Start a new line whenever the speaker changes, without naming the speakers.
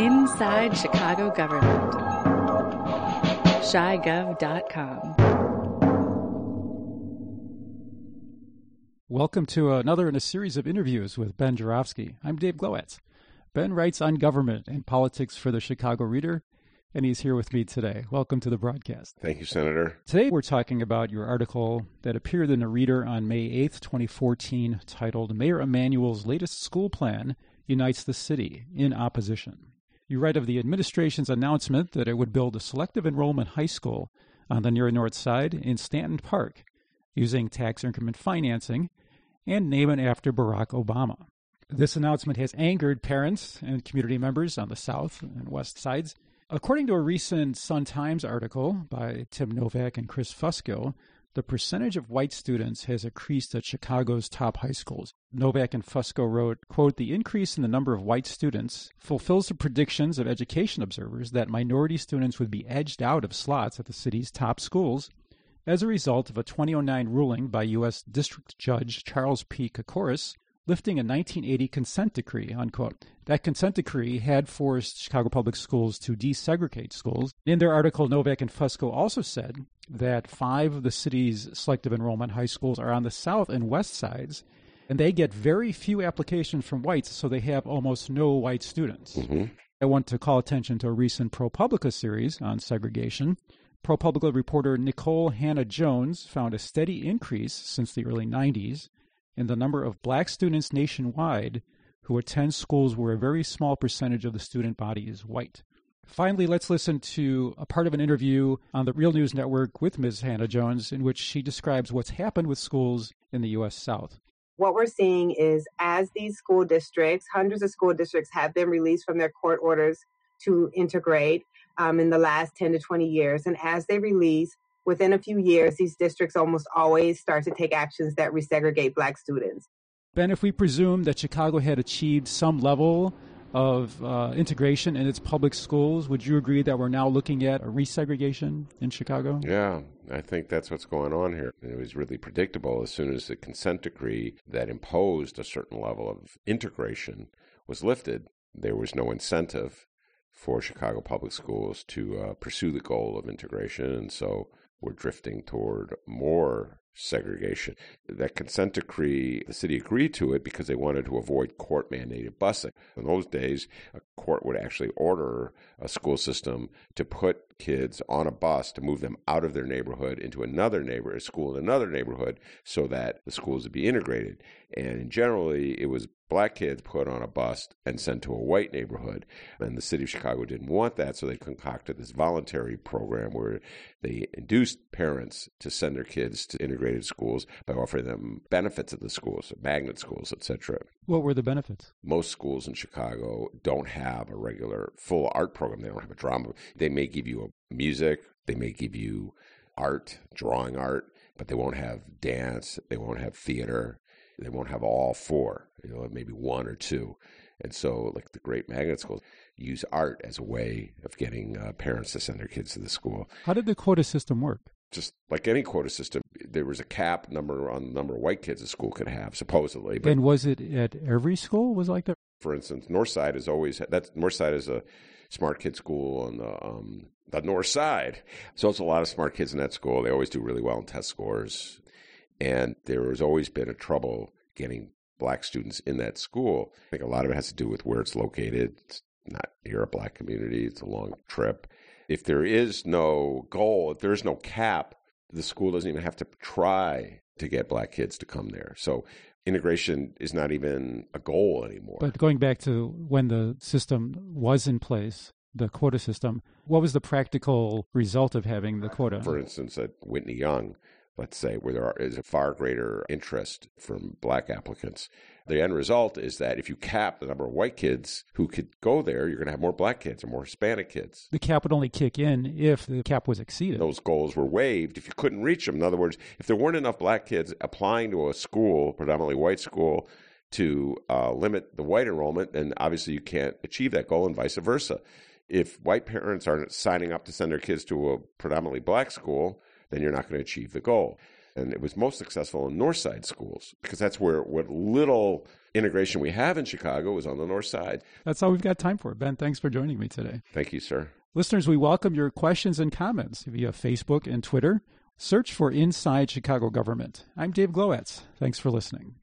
Inside Chicago Government. ChiGov.com.
Welcome to another in a series of interviews with Ben Joravsky. I'm Dave Glowacz. Ben writes on government and politics for the Chicago Reader, and he's here with me today. Welcome to the broadcast.
Thank you, Senator.
Today we're talking about your article that appeared in the Reader on May 8th, 2014, titled Mayor Emanuel's Latest School Plan Unites the City in Opposition. You write of the administration's announcement that it would build a selective enrollment high school on the near north side in Stanton Park using tax increment financing and name it after Barack Obama. This announcement has angered parents and community members on the south and west sides. According to a recent Sun Times article by Tim Novak and Chris Fusco, the percentage of white students has increased at Chicago's top high schools. Novak and Fusco wrote, quote, the increase in the number of white students fulfills the predictions of education observers that minority students would be edged out of slots at the city's top schools as a result of a 2009 ruling by U.S. District Judge Charles P. Kocoras lifting a 1980 consent decree, unquote. That consent decree had forced Chicago Public Schools to desegregate schools. In their article, Novak and Fusco also said that five of the city's selective enrollment high schools are on the south and west sides, and they get very few applications from whites, so they have almost no white students.
Mm-hmm.
I want to call attention to a recent ProPublica series on segregation. ProPublica reporter Nikole Hannah-Jones found a steady increase since the early 90s in the number of black students nationwide who attend schools where a very small percentage of the student body is white. Finally, let's listen to a part of an interview on the Real News Network with Ms. Hannah-Jones, in which she describes what's happened with schools in the U.S. South.
What we're seeing is as these school districts, hundreds of school districts have been released from their court orders to integrate um, in the last 10 to 20 years. And as they release, within a few years, these districts almost always start to take actions that resegregate black students.
Ben, if we presume that Chicago had achieved some level of uh, integration in its public schools, would you agree that we're now looking at a resegregation in Chicago?
Yeah, I think that's what's going on here. It was really predictable as soon as the consent decree that imposed a certain level of integration was lifted, there was no incentive for Chicago public schools to uh, pursue the goal of integration. And so we're drifting toward more segregation. That consent decree, the city agreed to it because they wanted to avoid court mandated busing. In those days, a court would actually order a school system to put kids on a bus to move them out of their neighborhood into another neighborhood, a school in another neighborhood, so that the schools would be integrated. And generally, it was black kids put on a bus and sent to a white neighborhood. And the city of Chicago didn't want that, so they concocted this voluntary program where they induced parents to send their kids to integrated schools by offering them benefits at the schools, magnet schools, etc.
What were the benefits?
Most schools in Chicago don't have a regular full art program. They don't have a drama. They may give you a music, they may give you art, drawing art, but they won't have dance, they won't have theater, they won't have all four, you know, maybe one or two. And so, like the great magnet schools, use art as a way of getting uh, parents to send their kids to the school.
How did the quota system work?
Just like any quota system, there was a cap number on the number of white kids a school could have, supposedly.
But and was it at every school? Was like that?
For instance, Northside is always that Northside is a smart kid school on the um, the north side. So it's a lot of smart kids in that school. They always do really well in test scores. And there has always been a trouble getting black students in that school. I think a lot of it has to do with where it's located. It's not near a black community, it's a long trip. If there is no goal, if there is no cap, the school doesn't even have to try to get black kids to come there. So integration is not even a goal anymore.
But going back to when the system was in place, the quota system, what was the practical result of having the quota?
For instance, at Whitney Young, let's say, where there is a far greater interest from black applicants. The end result is that if you cap the number of white kids who could go there, you're going to have more black kids or more Hispanic kids.
The cap would only kick in if the cap was exceeded.
Those goals were waived if you couldn't reach them. In other words, if there weren't enough black kids applying to a school, predominantly white school, to uh, limit the white enrollment, then obviously you can't achieve that goal, and vice versa. If white parents aren't signing up to send their kids to a predominantly black school, then you're not going to achieve the goal. And it was most successful in North Side schools because that's where what little integration we have in Chicago is on the North Side.
That's all we've got time for. Ben, thanks for joining me today.
Thank you, sir.
Listeners, we welcome your questions and comments via Facebook and Twitter. Search for Inside Chicago Government. I'm Dave Glowacz. Thanks for listening.